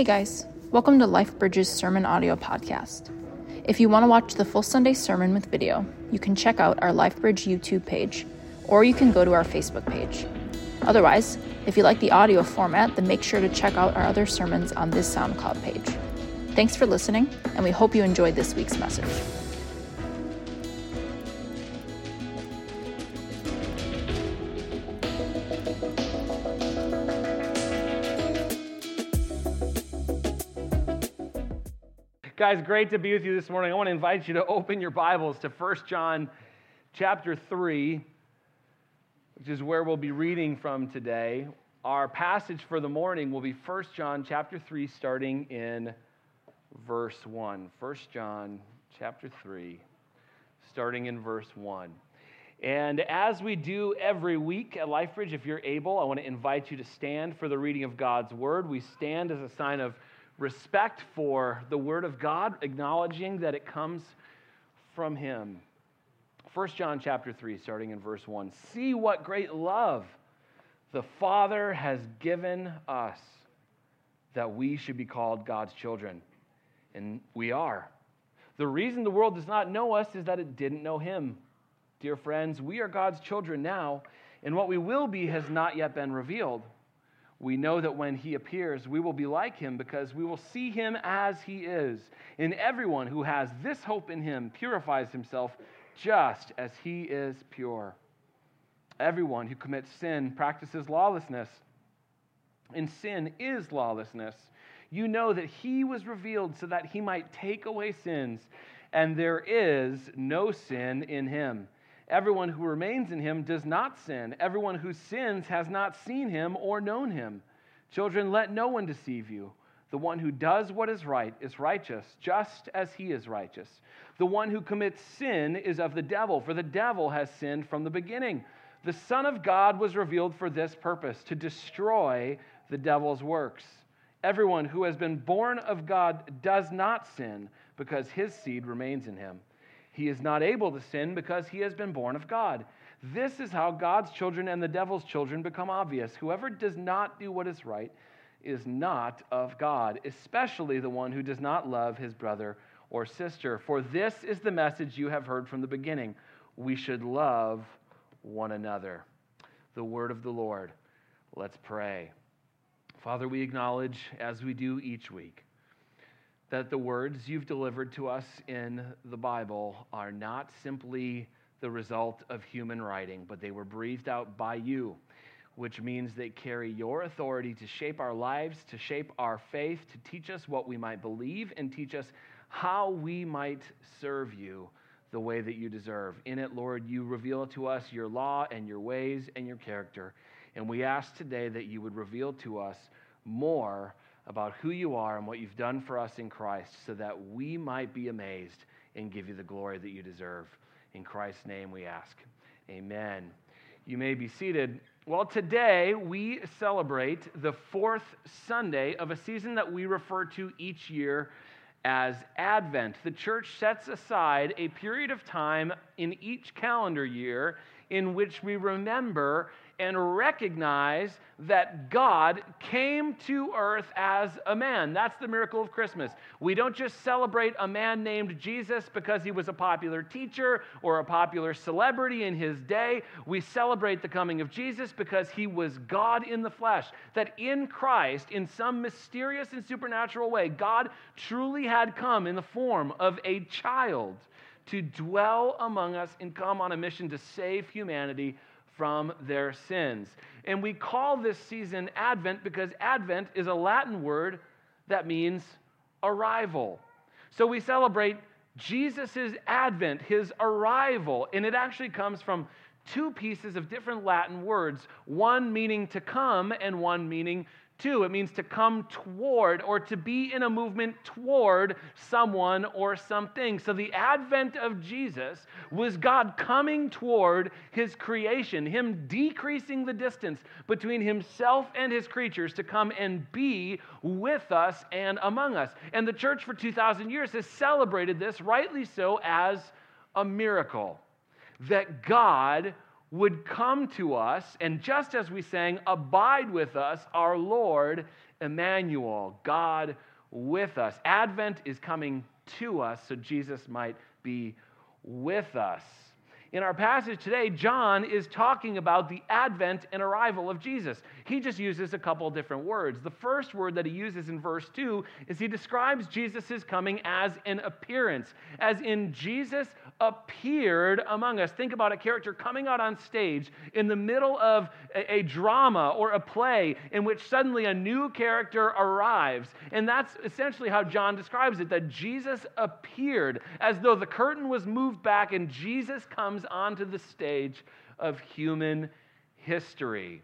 Hey guys, welcome to LifeBridge's Sermon Audio Podcast. If you want to watch the full Sunday sermon with video, you can check out our LifeBridge YouTube page, or you can go to our Facebook page. Otherwise, if you like the audio format, then make sure to check out our other sermons on this SoundCloud page. Thanks for listening, and we hope you enjoyed this week's message. Guys, great to be with you this morning. I want to invite you to open your Bibles to 1 John chapter 3, which is where we'll be reading from today. Our passage for the morning will be 1 John chapter 3 starting in verse 1. 1 John chapter 3 starting in verse 1. And as we do every week at LifeBridge, if you're able, I want to invite you to stand for the reading of God's word. We stand as a sign of respect for the Word of God, acknowledging that it comes from Him. 1 John chapter 3, starting in verse 1. See what great love the Father has given us that we should be called God's children. And we are. The reason the world does not know us is that it didn't know Him. Dear friends, we are God's children now, and what we will be has not yet been revealed we know that when he appears, we will be like him because we will see him as he is. And everyone who has this hope in him purifies himself just as he is pure. Everyone who commits sin practices lawlessness, and sin is lawlessness. You know that he was revealed so that he might take away sins, and there is no sin in him. Everyone who remains in him does not sin. Everyone who sins has not seen him or known him. Children, let no one deceive you. The one who does what is right is righteous, just as he is righteous. The one who commits sin is of the devil, for the devil has sinned from the beginning. The Son of God was revealed for this purpose to destroy the devil's works. Everyone who has been born of God does not sin because his seed remains in him. He is not able to sin because he has been born of God. This is how God's children and the devil's children become obvious. Whoever does not do what is right is not of God, especially the one who does not love his brother or sister. For this is the message you have heard from the beginning we should love one another. The word of the Lord. Let's pray. Father, we acknowledge, as we do each week, that the words you've delivered to us in the Bible are not simply the result of human writing, but they were breathed out by you, which means they carry your authority to shape our lives, to shape our faith, to teach us what we might believe, and teach us how we might serve you the way that you deserve. In it, Lord, you reveal to us your law and your ways and your character. And we ask today that you would reveal to us more about who you are and what you've done for us in Christ so that we might be amazed and give you the glory that you deserve. In Christ's name we ask. Amen. You may be seated. Well, today we celebrate the fourth Sunday of a season that we refer to each year as Advent. The church sets aside a period of time in each calendar year in which we remember and recognize that God came to earth as a man. That's the miracle of Christmas. We don't just celebrate a man named Jesus because he was a popular teacher or a popular celebrity in his day. We celebrate the coming of Jesus because he was God in the flesh. That in Christ, in some mysterious and supernatural way, God truly had come in the form of a child to dwell among us and come on a mission to save humanity from their sins. And we call this season Advent because Advent is a Latin word that means arrival. So we celebrate Jesus' advent, his arrival, and it actually comes from two pieces of different Latin words, one meaning to come and one meaning Two, it means to come toward or to be in a movement toward someone or something. So the advent of Jesus was God coming toward his creation, him decreasing the distance between himself and his creatures to come and be with us and among us. And the church for 2,000 years has celebrated this, rightly so, as a miracle that God would come to us and just as we sang, abide with us, our Lord Emmanuel, God with us. Advent is coming to us so Jesus might be with us. In our passage today, John is talking about the advent and arrival of Jesus. He just uses a couple different words. The first word that he uses in verse 2 is he describes Jesus' coming as an appearance, as in Jesus appeared among us. Think about a character coming out on stage in the middle of a, a drama or a play in which suddenly a new character arrives. And that's essentially how John describes it that Jesus appeared as though the curtain was moved back and Jesus comes comes onto the stage of human history.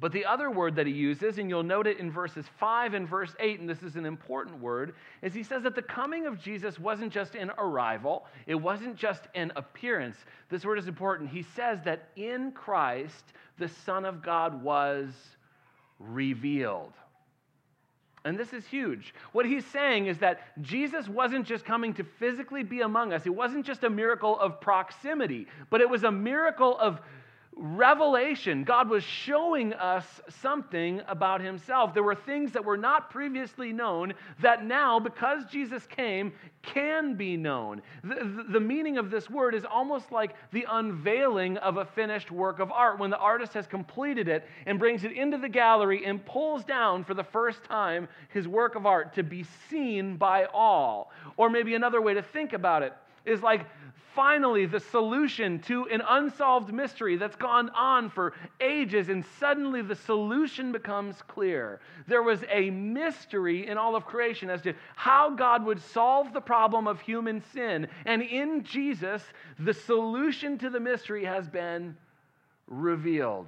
But the other word that he uses, and you'll note it in verses 5 and verse 8, and this is an important word, is he says that the coming of Jesus wasn't just an arrival, it wasn't just an appearance. This word is important. He says that in Christ, the Son of God was revealed. And this is huge. What he's saying is that Jesus wasn't just coming to physically be among us. It wasn't just a miracle of proximity, but it was a miracle of revelation. God was showing us something about himself. There were things that were not previously known that now, because Jesus came, can be known. The, the, meaning of this word is almost like the unveiling of a finished work of art when the artist has completed it and brings it into the gallery and pulls down for the first time his work of art to be seen by all. Or maybe another way to think about it is like finally the solution to an unsolved mystery that's gone on for ages, and suddenly the solution becomes clear. There was a mystery in all of creation as to how God would solve the problem of human sin. And in Jesus, the solution to the mystery has been revealed.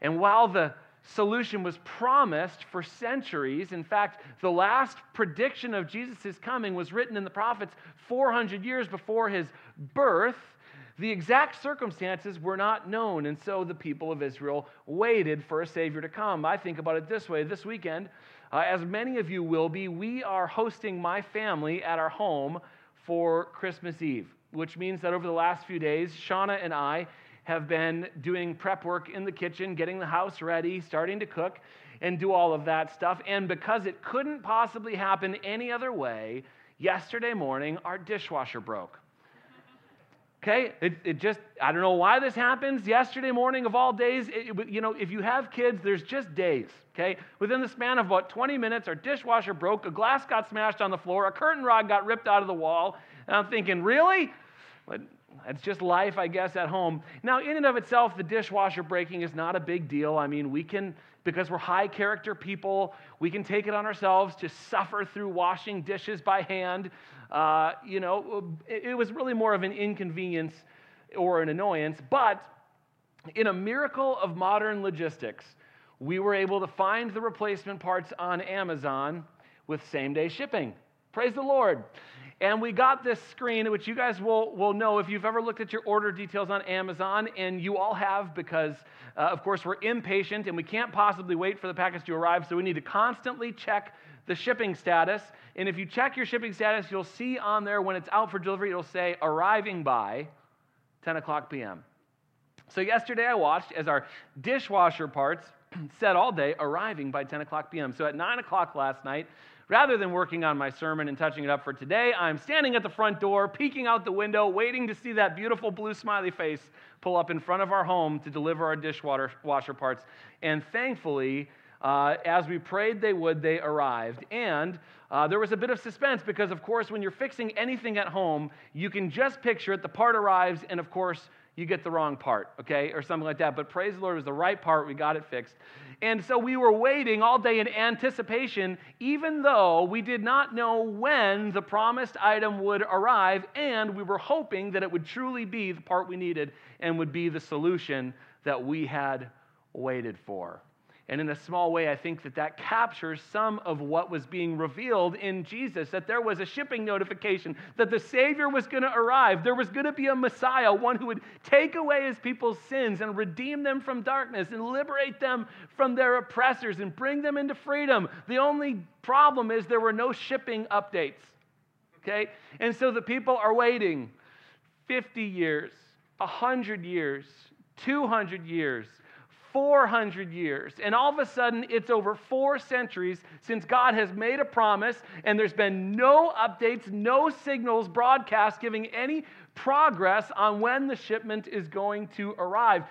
And while the solution was promised for centuries. In fact, the last prediction of Jesus' coming was written in the prophets 400 years before his birth. The exact circumstances were not known, and so the people of Israel waited for a Savior to come. I think about it this way this weekend, uh, as many of you will be, we are hosting my family at our home for Christmas Eve, which means that over the last few days, Shauna and I have been doing prep work in the kitchen, getting the house ready, starting to cook, and do all of that stuff. And because it couldn't possibly happen any other way, yesterday morning, our dishwasher broke. Okay, it, it just, I don't know why this happens. Yesterday morning of all days, it, you know, if you have kids, there's just days, okay? Within the span of about 20 minutes, our dishwasher broke, a glass got smashed on the floor, a curtain rod got ripped out of the wall. And I'm thinking, really? But it's just life, I guess, at home. Now, in and of itself, the dishwasher breaking is not a big deal. I mean, we can, because we're high character people, we can take it on ourselves to suffer through washing dishes by hand. Uh, you know, it, it was really more of an inconvenience or an annoyance. But in a miracle of modern logistics, we were able to find the replacement parts on Amazon with same day shipping. Praise the Lord. And we got this screen, which you guys will, will know if you've ever looked at your order details on Amazon, and you all have because, uh, of course, we're impatient and we can't possibly wait for the package to arrive, so we need to constantly check the shipping status. And if you check your shipping status, you'll see on there when it's out for delivery, it'll say arriving by 10 o'clock p.m. So yesterday I watched as our dishwasher parts said all day arriving by 10 o'clock p.m. So at 9 o'clock last night, Rather than working on my sermon and touching it up for today, I'm standing at the front door, peeking out the window, waiting to see that beautiful blue smiley face pull up in front of our home to deliver our dishwasher washer parts. And thankfully, uh, as we prayed they would, they arrived. And uh, there was a bit of suspense because, of course, when you're fixing anything at home, you can just picture it. The part arrives, and of course, you get the wrong part, okay, or something like that. But praise the Lord, it was the right part. We got it fixed. And so we were waiting all day in anticipation, even though we did not know when the promised item would arrive, and we were hoping that it would truly be the part we needed and would be the solution that we had waited for. And in a small way, I think that that captures some of what was being revealed in Jesus that there was a shipping notification, that the Savior was going to arrive. There was going to be a Messiah, one who would take away his people's sins and redeem them from darkness and liberate them from their oppressors and bring them into freedom. The only problem is there were no shipping updates. Okay? And so the people are waiting 50 years, 100 years, 200 years 400 years. And all of a sudden, it's over four centuries since God has made a promise, and there's been no updates, no signals broadcast giving any progress on when the shipment is going to arrive.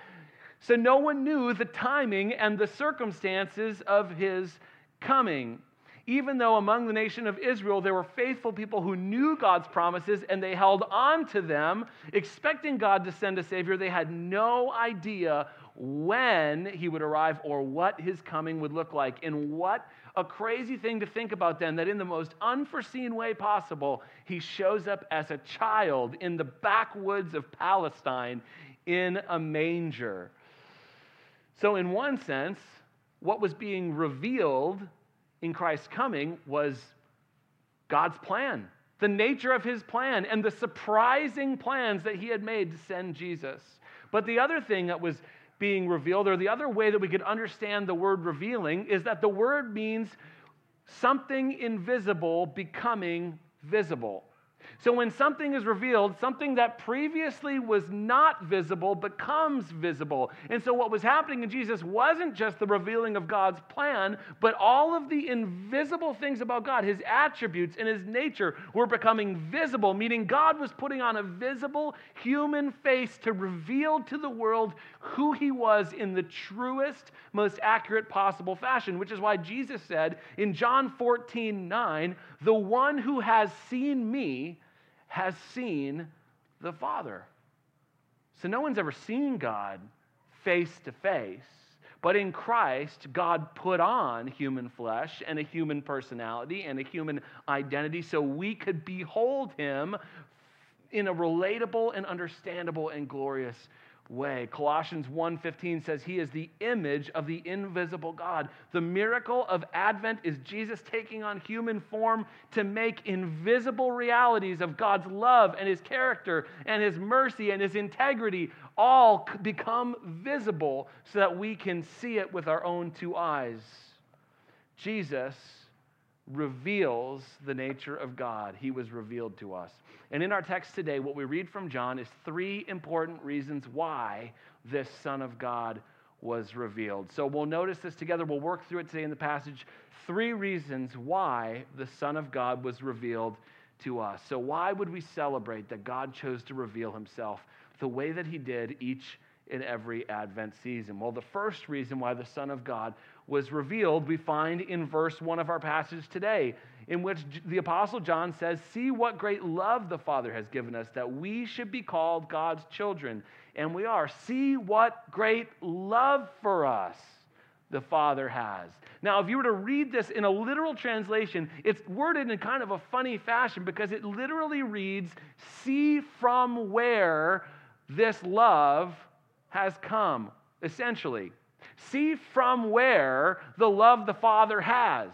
So no one knew the timing and the circumstances of his coming. Even though among the nation of Israel there were faithful people who knew God's promises and they held on to them, expecting God to send a Savior, they had no idea when he would arrive or what his coming would look like. And what a crazy thing to think about then that in the most unforeseen way possible, he shows up as a child in the backwoods of Palestine in a manger. So, in one sense, what was being revealed in Christ's coming was God's plan, the nature of his plan, and the surprising plans that he had made to send Jesus. But the other thing that was being revealed, or the other way that we could understand the word revealing, is that the word means something invisible becoming visible. So when something is revealed, something that previously was not visible becomes visible. And so what was happening in Jesus wasn't just the revealing of God's plan, but all of the invisible things about God, his attributes and his nature were becoming visible, meaning God was putting on a visible human face to reveal to the world who he was in the truest, most accurate possible fashion, which is why Jesus said in John 14, 9, the one who has seen me has seen the Father. So no one's ever seen God face to face. But in Christ, God put on human flesh and a human personality and a human identity so we could behold him in a relatable and understandable and glorious way. Colossians 1:15 says he is the image of the invisible God. The miracle of Advent is Jesus taking on human form to make invisible realities of God's love and his character and his mercy and his integrity all become visible so that we can see it with our own two eyes. Jesus reveals the nature of God. He was revealed to us. And in our text today, what we read from John is three important reasons why this Son of God was revealed. So we'll notice this together. We'll work through it today in the passage. Three reasons why the Son of God was revealed to us. So, why would we celebrate that God chose to reveal himself the way that he did each and every Advent season? Well, the first reason why the Son of God was revealed, we find in verse 1 of our passage today, in which the Apostle John says, See what great love the Father has given us, that we should be called God's children. And we are. See what great love for us the Father has. Now, if you were to read this in a literal translation, it's worded in kind of a funny fashion because it literally reads, See from where this love has come, essentially. See from where the love the Father has.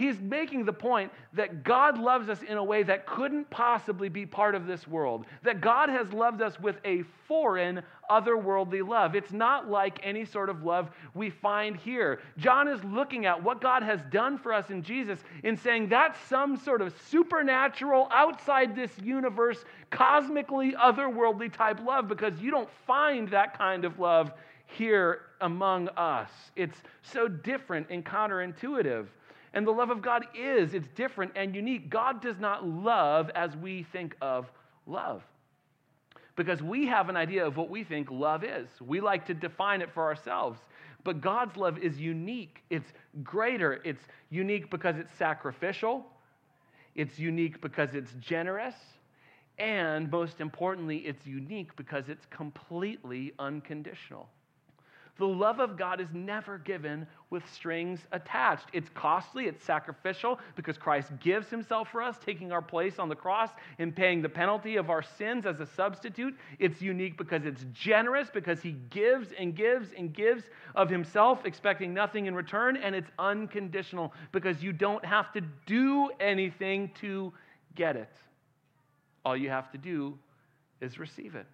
He's making the point that God loves us in a way that couldn't possibly be part of this world. That God has loved us with a foreign, otherworldly love. It's not like any sort of love we find here. John is looking at what God has done for us in Jesus and saying that's some sort of supernatural, outside this universe, cosmically otherworldly type love because you don't find that kind of love here among us. It's so different and counterintuitive. And the love of God is, it's different and unique. God does not love as we think of love. Because we have an idea of what we think love is. We like to define it for ourselves. But God's love is unique. It's greater. It's unique because it's sacrificial. It's unique because it's generous. And most importantly, it's unique because it's completely unconditional. The love of God is never given with strings attached. It's costly, it's sacrificial because Christ gives himself for us, taking our place on the cross and paying the penalty of our sins as a substitute. It's unique because it's generous, because he gives and gives and gives of himself, expecting nothing in return. And it's unconditional because you don't have to do anything to get it. All you have to do is receive it.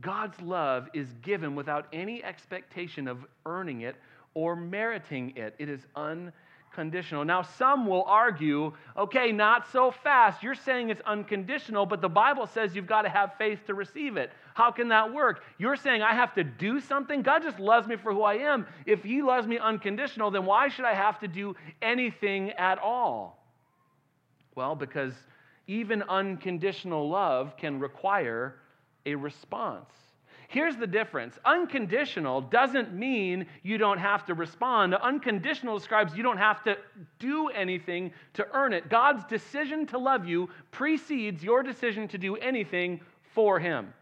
God's love is given without any expectation of earning it or meriting it. It is unconditional. Now, some will argue, okay, not so fast. You're saying it's unconditional, but the Bible says you've got to have faith to receive it. How can that work? You're saying I have to do something? God just loves me for who I am. If He loves me unconditional, then why should I have to do anything at all? Well, because even unconditional love can require a response. Here's the difference unconditional doesn't mean you don't have to respond. Unconditional describes you don't have to do anything to earn it. God's decision to love you precedes your decision to do anything for Him.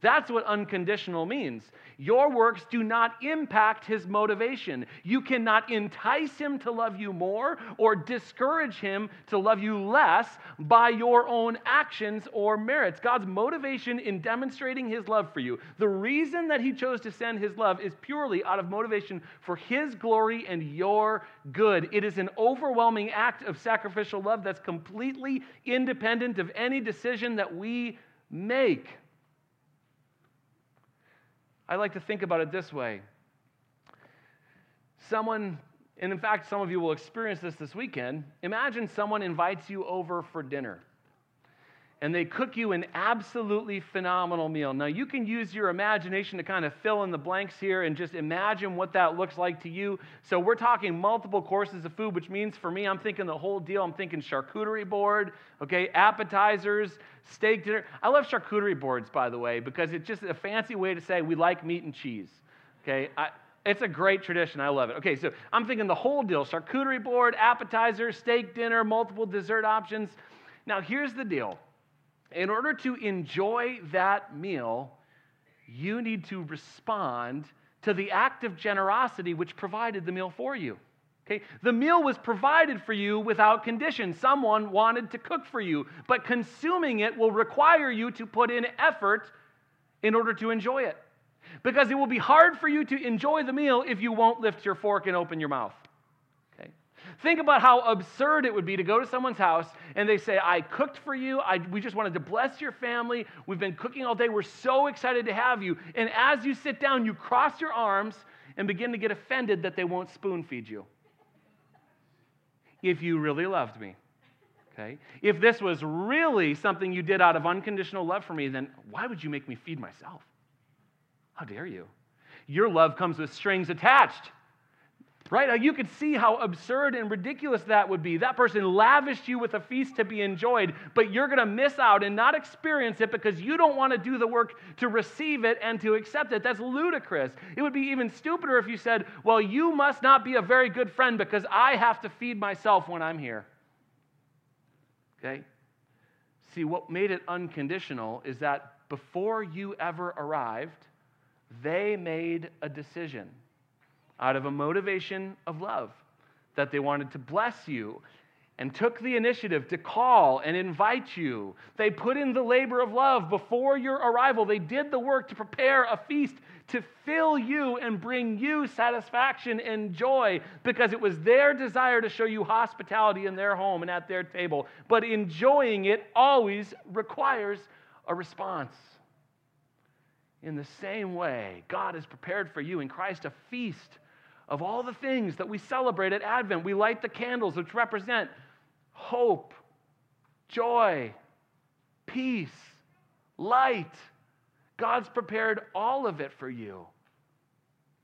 That's what unconditional means. Your works do not impact his motivation. You cannot entice him to love you more or discourage him to love you less by your own actions or merits. God's motivation in demonstrating his love for you, the reason that he chose to send his love is purely out of motivation for his glory and your good. It is an overwhelming act of sacrificial love that's completely independent of any decision that we make. I like to think about it this way. Someone, and in fact, some of you will experience this this weekend. Imagine someone invites you over for dinner and they cook you an absolutely phenomenal meal. Now, you can use your imagination to kind of fill in the blanks here and just imagine what that looks like to you. So, we're talking multiple courses of food, which means for me, I'm thinking the whole deal. I'm thinking charcuterie board, okay, appetizers, steak dinner. I love charcuterie boards, by the way, because it's just a fancy way to say we like meat and cheese, okay? I, it's a great tradition. I love it. Okay, so I'm thinking the whole deal charcuterie board, appetizer, steak dinner, multiple dessert options. Now, here's the deal in order to enjoy that meal, you need to respond to the act of generosity which provided the meal for you. Okay? The meal was provided for you without condition. Someone wanted to cook for you, but consuming it will require you to put in effort in order to enjoy it. Because it will be hard for you to enjoy the meal if you won't lift your fork and open your mouth. Think about how absurd it would be to go to someone's house and they say, I cooked for you. I, we just wanted to bless your family. We've been cooking all day. We're so excited to have you. And as you sit down, you cross your arms and begin to get offended that they won't spoon feed you. If you really loved me. Okay? If this was really something you did out of unconditional love for me, then why would you make me feed myself? How dare you? Your love comes with strings attached. Right? You could see how absurd and ridiculous that would be. That person lavished you with a feast to be enjoyed, but you're going to miss out and not experience it because you don't want to do the work to receive it and to accept it. That's ludicrous. It would be even stupider if you said, Well, you must not be a very good friend because I have to feed myself when I'm here. Okay? See, what made it unconditional is that before you ever arrived, they made a decision out of a motivation of love, that they wanted to bless you and took the initiative to call and invite you. They put in the labor of love before your arrival. They did the work to prepare a feast to fill you and bring you satisfaction and joy because it was their desire to show you hospitality in their home and at their table. But enjoying it always requires a response. In the same way, God has prepared for you in Christ a feast of all the things that we celebrate at Advent. We light the candles, which represent hope, joy, peace, light. God's prepared all of it for you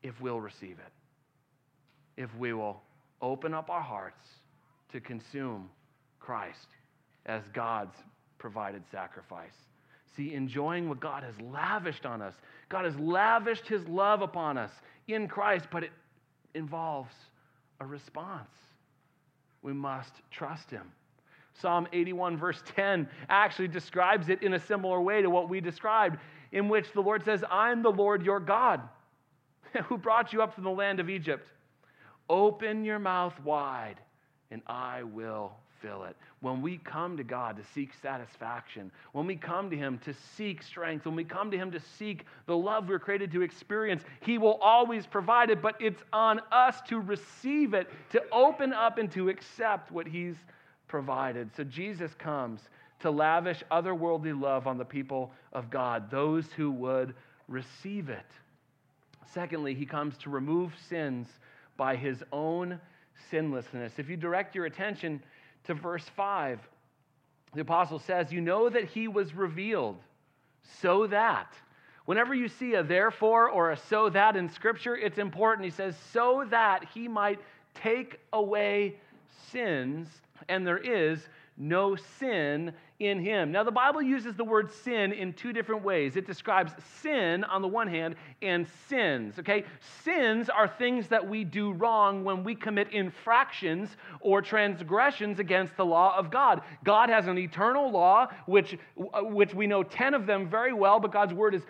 if we'll receive it, if we will open up our hearts to consume Christ as God's provided sacrifice. See, enjoying what God has lavished on us. God has lavished his love upon us in Christ, but it involves a response. We must trust him. Psalm 81, verse 10, actually describes it in a similar way to what we described, in which the Lord says, I'm the Lord your God, who brought you up from the land of Egypt. Open your mouth wide, and I will fill it. When we come to God to seek satisfaction, when we come to Him to seek strength, when we come to Him to seek the love we're created to experience, He will always provide it, but it's on us to receive it, to open up and to accept what He's provided. So Jesus comes to lavish otherworldly love on the people of God, those who would receive it. Secondly, He comes to remove sins by His own sinlessness. If you direct your attention to verse 5, the apostle says, You know that he was revealed so that. Whenever you see a therefore or a so that in Scripture, it's important. He says, so that he might take away sins, and there is no sin in him. Now, the Bible uses the word sin in two different ways. It describes sin on the one hand and sins, okay? Sins are things that we do wrong when we commit infractions or transgressions against the law of God. God has an eternal law, which, which we know 10 of them very well, but God's word is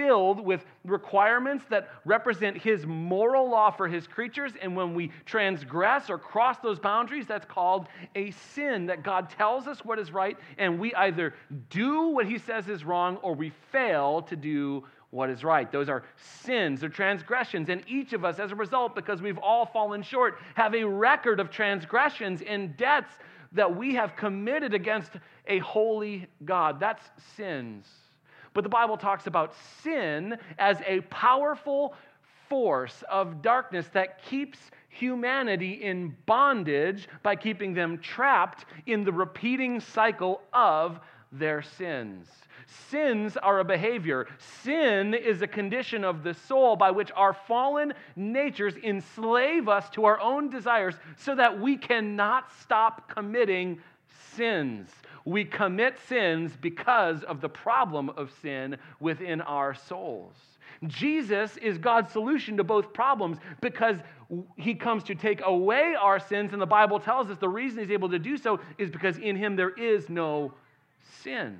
filled with requirements that represent his moral law for his creatures. And when we transgress or cross those boundaries, that's called a sin that God tells us what is right, and we either do what he says is wrong or we fail to do what is right. Those are sins or transgressions. And each of us, as a result, because we've all fallen short, have a record of transgressions and debts that we have committed against a holy God. That's sins. But the Bible talks about sin as a powerful force of darkness that keeps humanity in bondage by keeping them trapped in the repeating cycle of their sins. Sins are a behavior. Sin is a condition of the soul by which our fallen natures enslave us to our own desires so that we cannot stop committing sins. We commit sins because of the problem of sin within our souls. Jesus is God's solution to both problems because he comes to take away our sins, and the Bible tells us the reason he's able to do so is because in him there is no sin.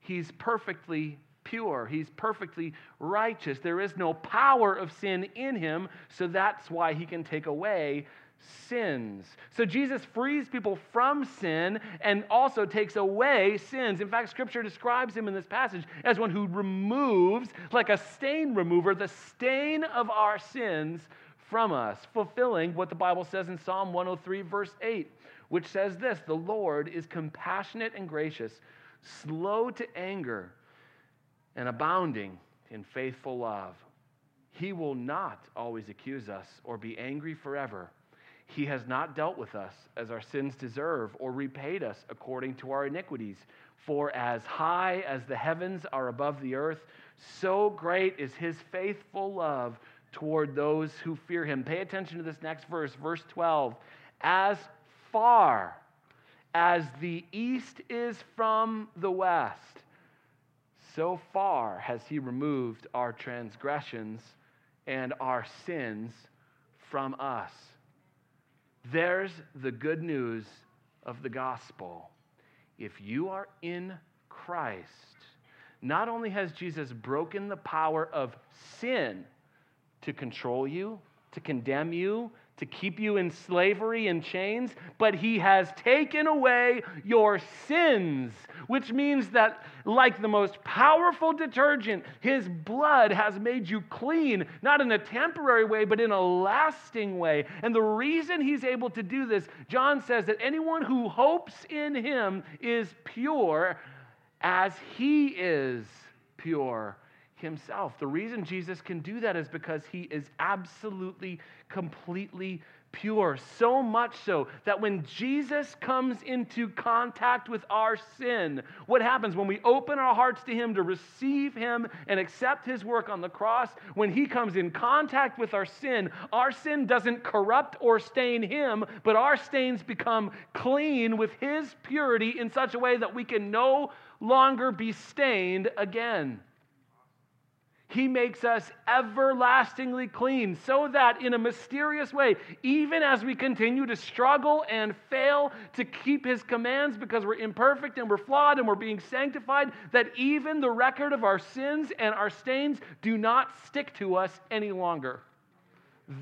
He's perfectly pure, he's perfectly righteous. There is no power of sin in him, so that's why he can take away sins. So Jesus frees people from sin and also takes away sins. In fact, Scripture describes him in this passage as one who removes, like a stain remover, the stain of our sins from us, fulfilling what the Bible says in Psalm 103, verse 8, which says this The Lord is compassionate and gracious, slow to anger, and abounding in faithful love. He will not always accuse us or be angry forever he has not dealt with us as our sins deserve or repaid us according to our iniquities. For as high as the heavens are above the earth, so great is his faithful love toward those who fear him. Pay attention to this next verse, verse 12. As far as the east is from the west, so far has he removed our transgressions and our sins from us. There's the good news of the gospel. If you are in Christ, not only has Jesus broken the power of sin to control you, to condemn you, to keep you in slavery and chains, but he has taken away your sins, which means that, like the most powerful detergent, his blood has made you clean, not in a temporary way, but in a lasting way. And the reason he's able to do this, John says that anyone who hopes in him is pure as he is pure himself. The reason Jesus can do that is because he is absolutely, completely pure. So much so that when Jesus comes into contact with our sin, what happens when we open our hearts to him to receive him and accept his work on the cross? When he comes in contact with our sin, our sin doesn't corrupt or stain him, but our stains become clean with his purity in such a way that we can no longer be stained again. He makes us everlastingly clean so that in a mysterious way, even as we continue to struggle and fail to keep His commands because we're imperfect and we're flawed and we're being sanctified, that even the record of our sins and our stains do not stick to us any longer.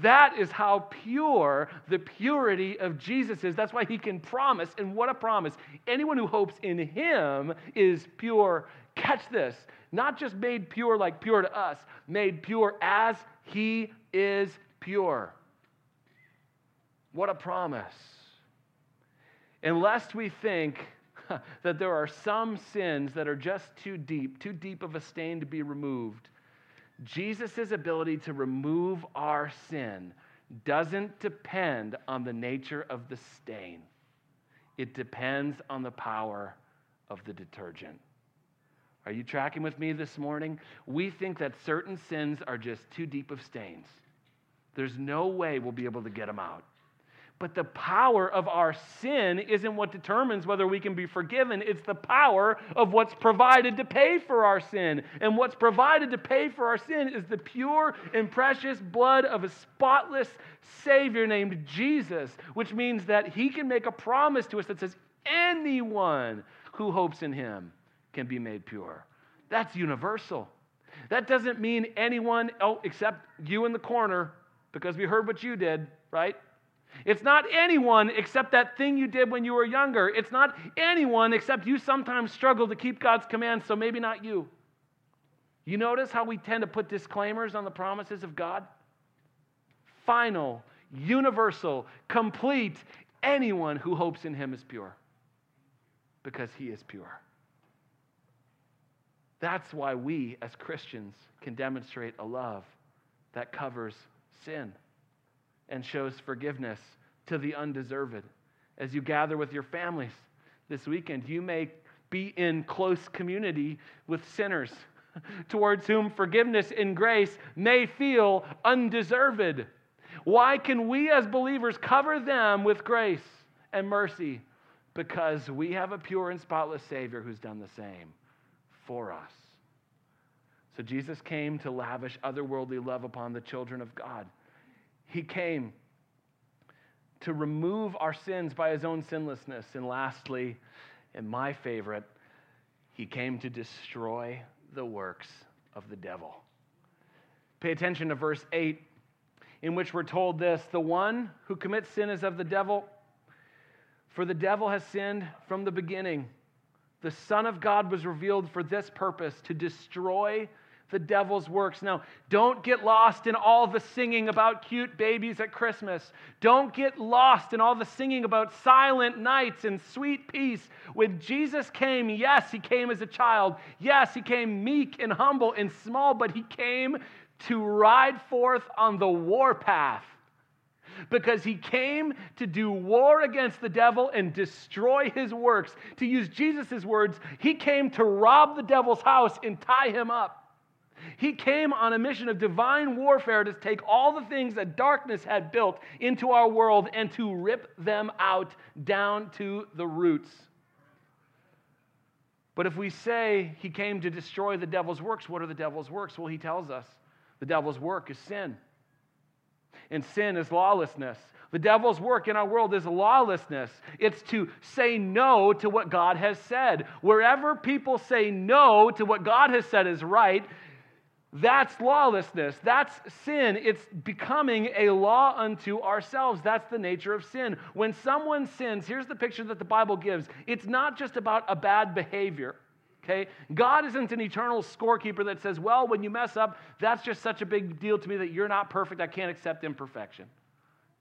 That is how pure the purity of Jesus is. That's why he can promise, and what a promise. Anyone who hopes in him is pure. Catch this not just made pure like pure to us, made pure as he is pure. What a promise. Unless we think that there are some sins that are just too deep, too deep of a stain to be removed, Jesus' ability to remove our sin doesn't depend on the nature of the stain, it depends on the power of the detergent. Are you tracking with me this morning? We think that certain sins are just too deep of stains. There's no way we'll be able to get them out. But the power of our sin isn't what determines whether we can be forgiven. It's the power of what's provided to pay for our sin. And what's provided to pay for our sin is the pure and precious blood of a spotless Savior named Jesus, which means that He can make a promise to us that says, anyone who hopes in Him can be made pure. That's universal. That doesn't mean anyone, oh, except you in the corner, because we heard what you did, right? It's not anyone except that thing you did when you were younger. It's not anyone except you sometimes struggle to keep God's commands, so maybe not you. You notice how we tend to put disclaimers on the promises of God? Final, universal, complete. Anyone who hopes in Him is pure because He is pure. That's why we as Christians can demonstrate a love that covers sin and shows forgiveness to the undeserved. As you gather with your families this weekend, you may be in close community with sinners towards whom forgiveness and grace may feel undeserved. Why can we as believers cover them with grace and mercy? Because we have a pure and spotless Savior who's done the same for us. So Jesus came to lavish otherworldly love upon the children of God. He came to remove our sins by his own sinlessness. And lastly, and my favorite, he came to destroy the works of the devil. Pay attention to verse 8, in which we're told this The one who commits sin is of the devil, for the devil has sinned from the beginning. The Son of God was revealed for this purpose to destroy the devil's works. Now, don't get lost in all the singing about cute babies at Christmas. Don't get lost in all the singing about silent nights and sweet peace. When Jesus came, yes, he came as a child. Yes, he came meek and humble and small, but he came to ride forth on the warpath because he came to do war against the devil and destroy his works. To use Jesus' words, he came to rob the devil's house and tie him up. He came on a mission of divine warfare to take all the things that darkness had built into our world and to rip them out down to the roots. But if we say he came to destroy the devil's works, what are the devil's works? Well, he tells us the devil's work is sin. And sin is lawlessness. The devil's work in our world is lawlessness. It's to say no to what God has said. Wherever people say no to what God has said is right, that's lawlessness. That's sin. It's becoming a law unto ourselves. That's the nature of sin. When someone sins, here's the picture that the Bible gives it's not just about a bad behavior. Okay? God isn't an eternal scorekeeper that says, well, when you mess up, that's just such a big deal to me that you're not perfect. I can't accept imperfection.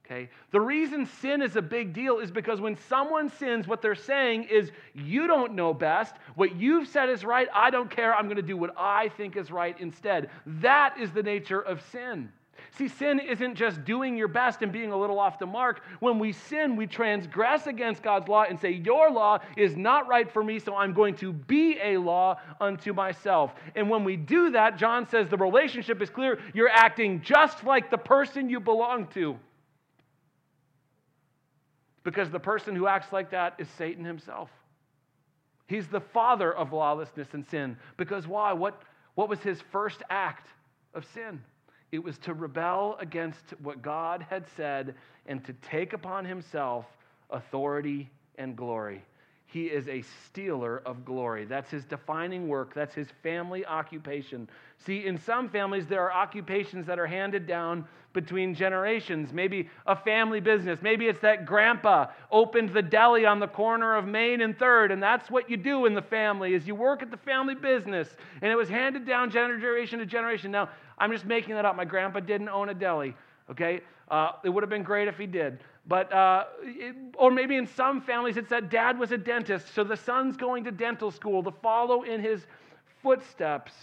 Okay? The reason sin is a big deal is because when someone sins, what they're saying is, You don't know best. What you've said is right. I don't care. I'm going to do what I think is right instead. That is the nature of sin. See, sin isn't just doing your best and being a little off the mark. When we sin, we transgress against God's law and say, Your law is not right for me, so I'm going to be a law unto myself. And when we do that, John says the relationship is clear. You're acting just like the person you belong to. Because the person who acts like that is Satan himself. He's the father of lawlessness and sin. Because why? What, what was his first act of sin? It was to rebel against what God had said and to take upon himself authority and glory. He is a stealer of glory. That's his defining work. That's his family occupation. See, in some families, there are occupations that are handed down between generations. Maybe a family business. Maybe it's that grandpa opened the deli on the corner of Main and Third, and that's what you do in the family is you work at the family business, and it was handed down generation to generation. Now, I'm just making that up. My grandpa didn't own a deli. Okay, uh, it would have been great if he did. But, uh, it, or maybe in some families it's that dad was a dentist, so the son's going to dental school to follow in his footsteps.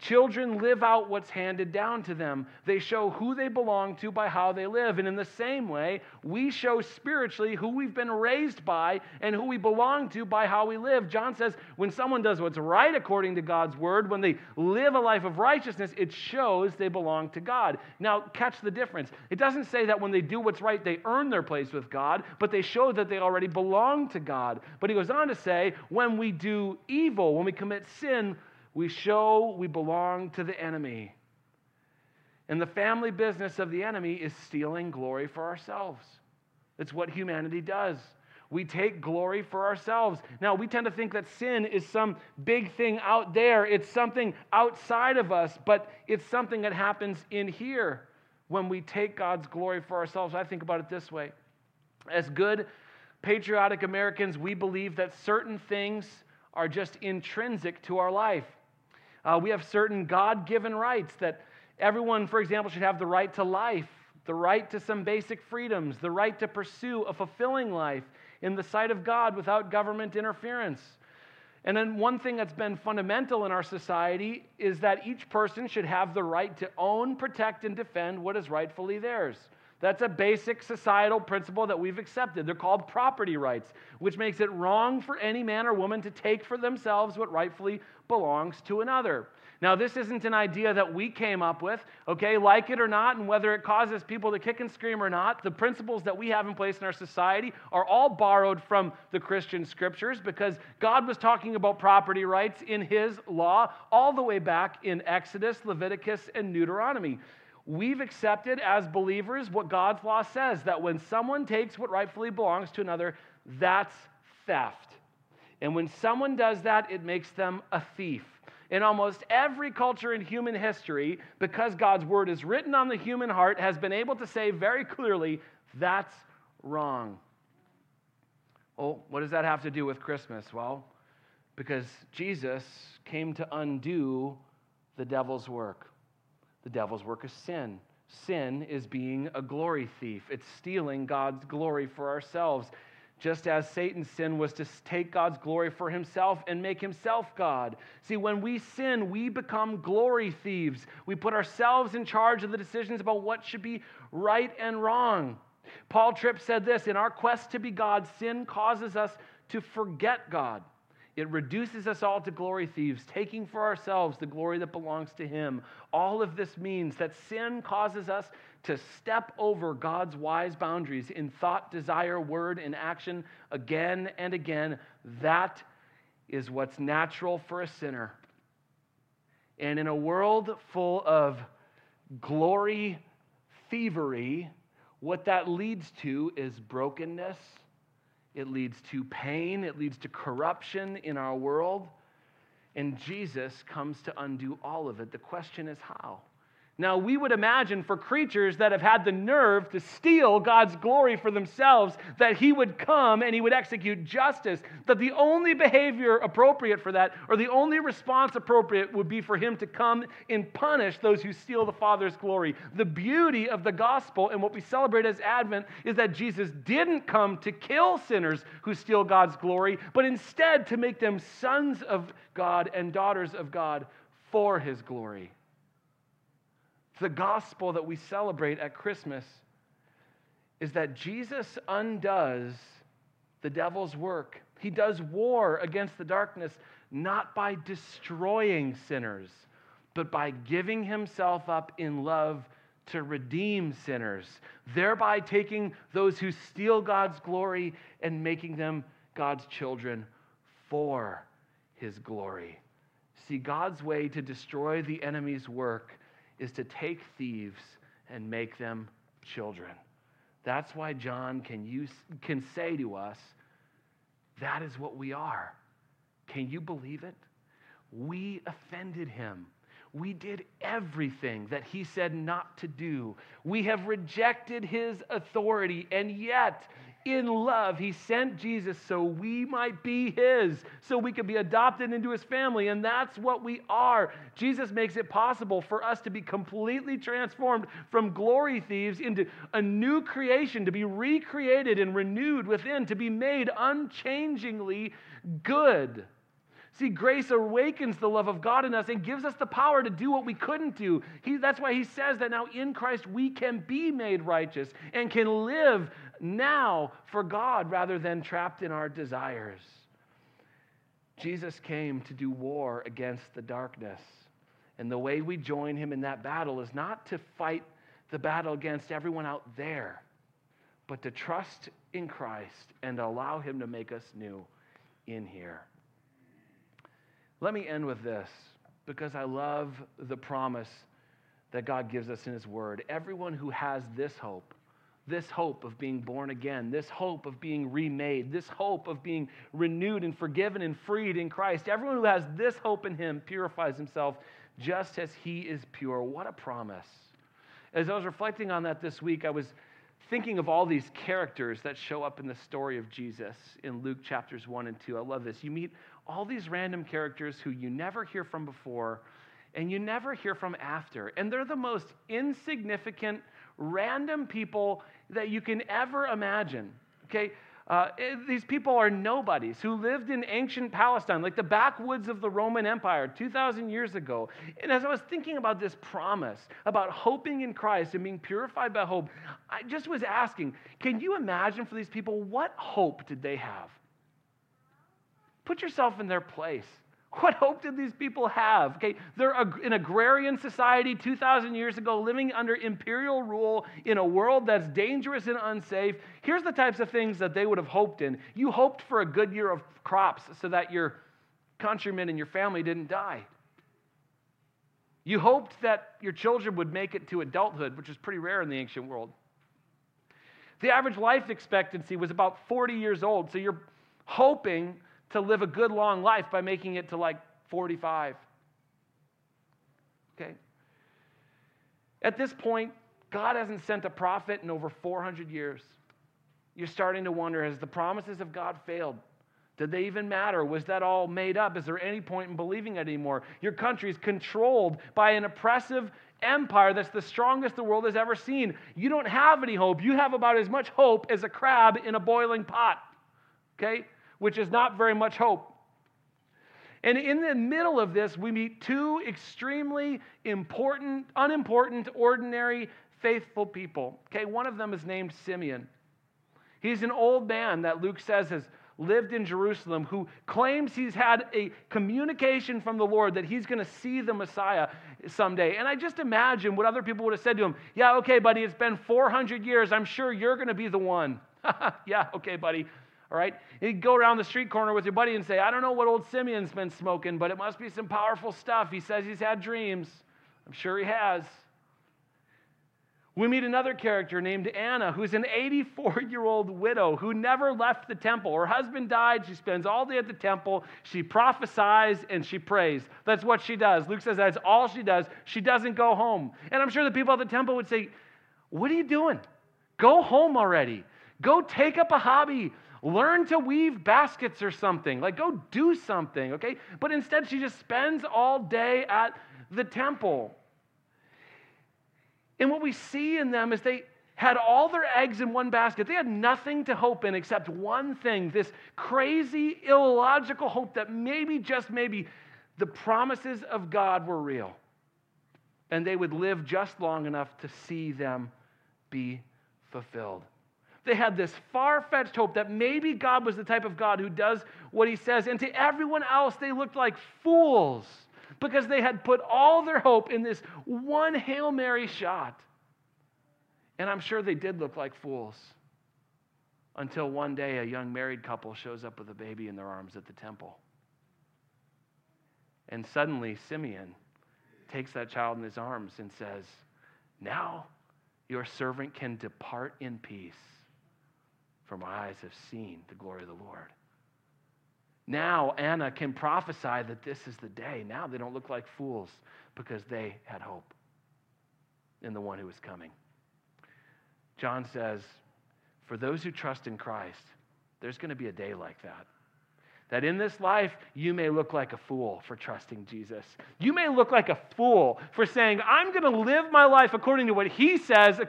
Children live out what's handed down to them. They show who they belong to by how they live. And in the same way, we show spiritually who we've been raised by and who we belong to by how we live. John says when someone does what's right according to God's word, when they live a life of righteousness, it shows they belong to God. Now, catch the difference. It doesn't say that when they do what's right, they earn their place with God, but they show that they already belong to God. But he goes on to say, when we do evil, when we commit sin, we show we belong to the enemy. And the family business of the enemy is stealing glory for ourselves. It's what humanity does. We take glory for ourselves. Now, we tend to think that sin is some big thing out there. It's something outside of us, but it's something that happens in here when we take God's glory for ourselves. I think about it this way as good, patriotic Americans, we believe that certain things are just intrinsic to our life. Uh, we have certain God given rights that everyone, for example, should have the right to life, the right to some basic freedoms, the right to pursue a fulfilling life in the sight of God without government interference. And then, one thing that's been fundamental in our society is that each person should have the right to own, protect, and defend what is rightfully theirs. That's a basic societal principle that we've accepted. They're called property rights, which makes it wrong for any man or woman to take for themselves what rightfully belongs to another. Now, this isn't an idea that we came up with, okay? Like it or not, and whether it causes people to kick and scream or not, the principles that we have in place in our society are all borrowed from the Christian scriptures because God was talking about property rights in His law all the way back in Exodus, Leviticus, and Deuteronomy. We've accepted as believers what God's law says that when someone takes what rightfully belongs to another, that's theft. And when someone does that, it makes them a thief. In almost every culture in human history, because God's word is written on the human heart, has been able to say very clearly, that's wrong. Oh, what does that have to do with Christmas? Well, because Jesus came to undo the devil's work. The devil's work is sin. Sin is being a glory thief, it's stealing God's glory for ourselves just as Satan's sin was to take God's glory for himself and make himself God. See, when we sin, we become glory thieves. We put ourselves in charge of the decisions about what should be right and wrong. Paul Tripp said this In our quest to be God, sin causes us to forget God. It reduces us all to glory thieves, taking for ourselves the glory that belongs to Him. All of this means that sin causes us to step over God's wise boundaries in thought, desire, word, and action again and again. That is what's natural for a sinner. And in a world full of glory thievery, what that leads to is brokenness. It leads to pain. It leads to corruption in our world. And Jesus comes to undo all of it. The question is how? Now, we would imagine for creatures that have had the nerve to steal God's glory for themselves, that He would come and He would execute justice, that the only behavior appropriate for that, or the only response appropriate, would be for Him to come and punish those who steal the Father's glory. The beauty of the gospel and what we celebrate as Advent is that Jesus didn't come to kill sinners who steal God's glory, but instead to make them sons of God and daughters of God for His glory. The gospel that we celebrate at Christmas is that Jesus undoes the devil's work. He does war against the darkness not by destroying sinners, but by giving himself up in love to redeem sinners, thereby taking those who steal God's glory and making them God's children for his glory. See, God's way to destroy the enemy's work is to take thieves and make them children. That's why John can, use, can say to us, that is what we are. Can you believe it? We offended him. We did everything that he said not to do. We have rejected his authority, and yet in love, he sent Jesus so we might be his, so we could be adopted into his family. And that's what we are. Jesus makes it possible for us to be completely transformed from glory thieves into a new creation, to be recreated and renewed within, to be made unchangingly good. See, grace awakens the love of God in us and gives us the power to do what we couldn't do. He, that's why he says that now in Christ we can be made righteous and can live now for God rather than trapped in our desires. Jesus came to do war against the darkness. And the way we join him in that battle is not to fight the battle against everyone out there, but to trust in Christ and allow him to make us new in here. Let me end with this because I love the promise that God gives us in His Word. Everyone who has this hope, this hope of being born again, this hope of being remade, this hope of being renewed and forgiven and freed in Christ, everyone who has this hope in Him purifies himself just as He is pure. What a promise. As I was reflecting on that this week, I was thinking of all these characters that show up in the story of Jesus in Luke chapters 1 and 2. I love this. You meet all these random characters who you never hear from before and you never hear from after. And they're the most insignificant, random people that you can ever imagine. Okay? Uh, eh, these people are nobodies who lived in ancient Palestine, like the backwoods of the Roman Empire 2,000 years ago. And as I was thinking about this promise, about hoping in Christ and being purified by hope, I just was asking can you imagine for these people what hope did they have? Put yourself in their place. What hope did these people have? Okay, they're an agrarian society 2,000 years ago, living under imperial rule in a world that's dangerous and unsafe. Here's the types of things that they would have hoped in. You hoped for a good year of crops so that your countrymen and your family didn't die. You hoped that your children would make it to adulthood, which is pretty rare in the ancient world. The average life expectancy was about 40 years old, so you're hoping to live a good long life by making it to like 45. Okay? At this point, God hasn't sent a prophet in over 400 years. You're starting to wonder has the promises of God failed? Did they even matter? Was that all made up? Is there any point in believing it anymore? Your country is controlled by an oppressive empire that's the strongest the world has ever seen. You don't have any hope. You have about as much hope as a crab in a boiling pot. Okay? Which is not very much hope. And in the middle of this, we meet two extremely important, unimportant, ordinary, faithful people. Okay, one of them is named Simeon. He's an old man that Luke says has lived in Jerusalem who claims he's had a communication from the Lord that he's going to see the Messiah someday. And I just imagine what other people would have said to him Yeah, okay, buddy, it's been 400 years. I'm sure you're going to be the one. yeah, okay, buddy. All right? You go around the street corner with your buddy and say, I don't know what old Simeon's been smoking, but it must be some powerful stuff. He says he's had dreams. I'm sure he has. We meet another character named Anna, who's an 84 year old widow who never left the temple. Her husband died. She spends all day at the temple. She prophesies and she prays. That's what she does. Luke says that's all she does. She doesn't go home. And I'm sure the people at the temple would say, What are you doing? Go home already. Go take up a hobby. Learn to weave baskets or something. Like, go do something, okay? But instead, she just spends all day at the temple. And what we see in them is they had all their eggs in one basket. They had nothing to hope in except one thing this crazy, illogical hope that maybe, just maybe, the promises of God were real. And they would live just long enough to see them be fulfilled. They had this far fetched hope that maybe God was the type of God who does what he says. And to everyone else, they looked like fools because they had put all their hope in this one Hail Mary shot. And I'm sure they did look like fools until one day a young married couple shows up with a baby in their arms at the temple. And suddenly, Simeon takes that child in his arms and says, Now your servant can depart in peace for my eyes have seen the glory of the Lord. Now Anna can prophesy that this is the day. Now they don't look like fools because they had hope in the one who was coming. John says, for those who trust in Christ, there's going to be a day like that. That in this life you may look like a fool for trusting Jesus. You may look like a fool for saying, I'm going to live my life according to what he says,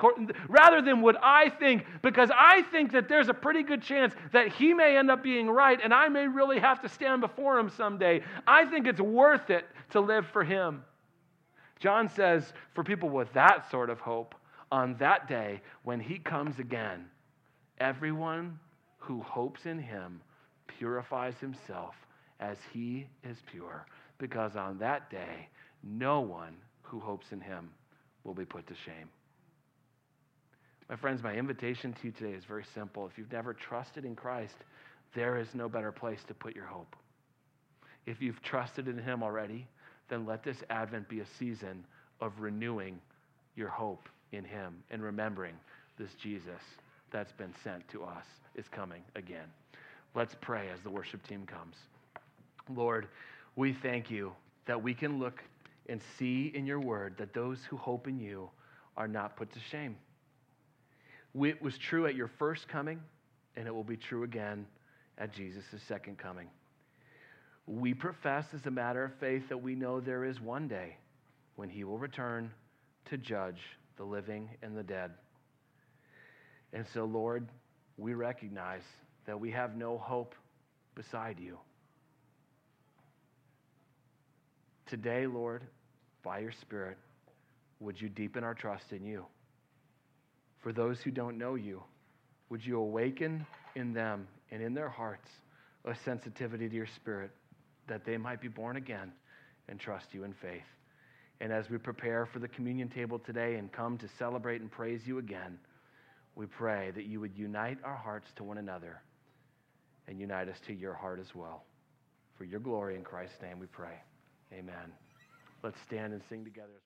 rather than what I think, because I think that there's a pretty good chance that he may end up being right and I may really have to stand before him someday. I think it's worth it to live for him. John says, for people with that sort of hope, on that day when he comes again, everyone who hopes in him purifies himself as he is pure, because on that day, no one who hopes in him will be put to shame. My friends, my invitation to you today is very simple. If you've never trusted in Christ, there is no better place to put your hope. If you've trusted in him already, then let this Advent be a season of renewing your hope in him and remembering this Jesus that's been sent to us is coming again. Let's pray as the worship team comes. Lord, we thank you that we can look and see in your word that those who hope in you are not put to shame. It was true at your first coming, and it will be true again at Jesus' second coming. We profess as a matter of faith that we know there is one day when he will return to judge the living and the dead. And so, Lord, we recognize that we have no hope beside you. Today, Lord, by your Spirit, would you deepen our trust in you? For those who don't know you, would you awaken in them and in their hearts a sensitivity to your Spirit that they might be born again and trust you in faith? And as we prepare for the communion table today and come to celebrate and praise you again, we pray that you would unite our hearts to one another and unite us to your heart as well. For your glory in Christ's name we pray. Amen. Let's stand and sing together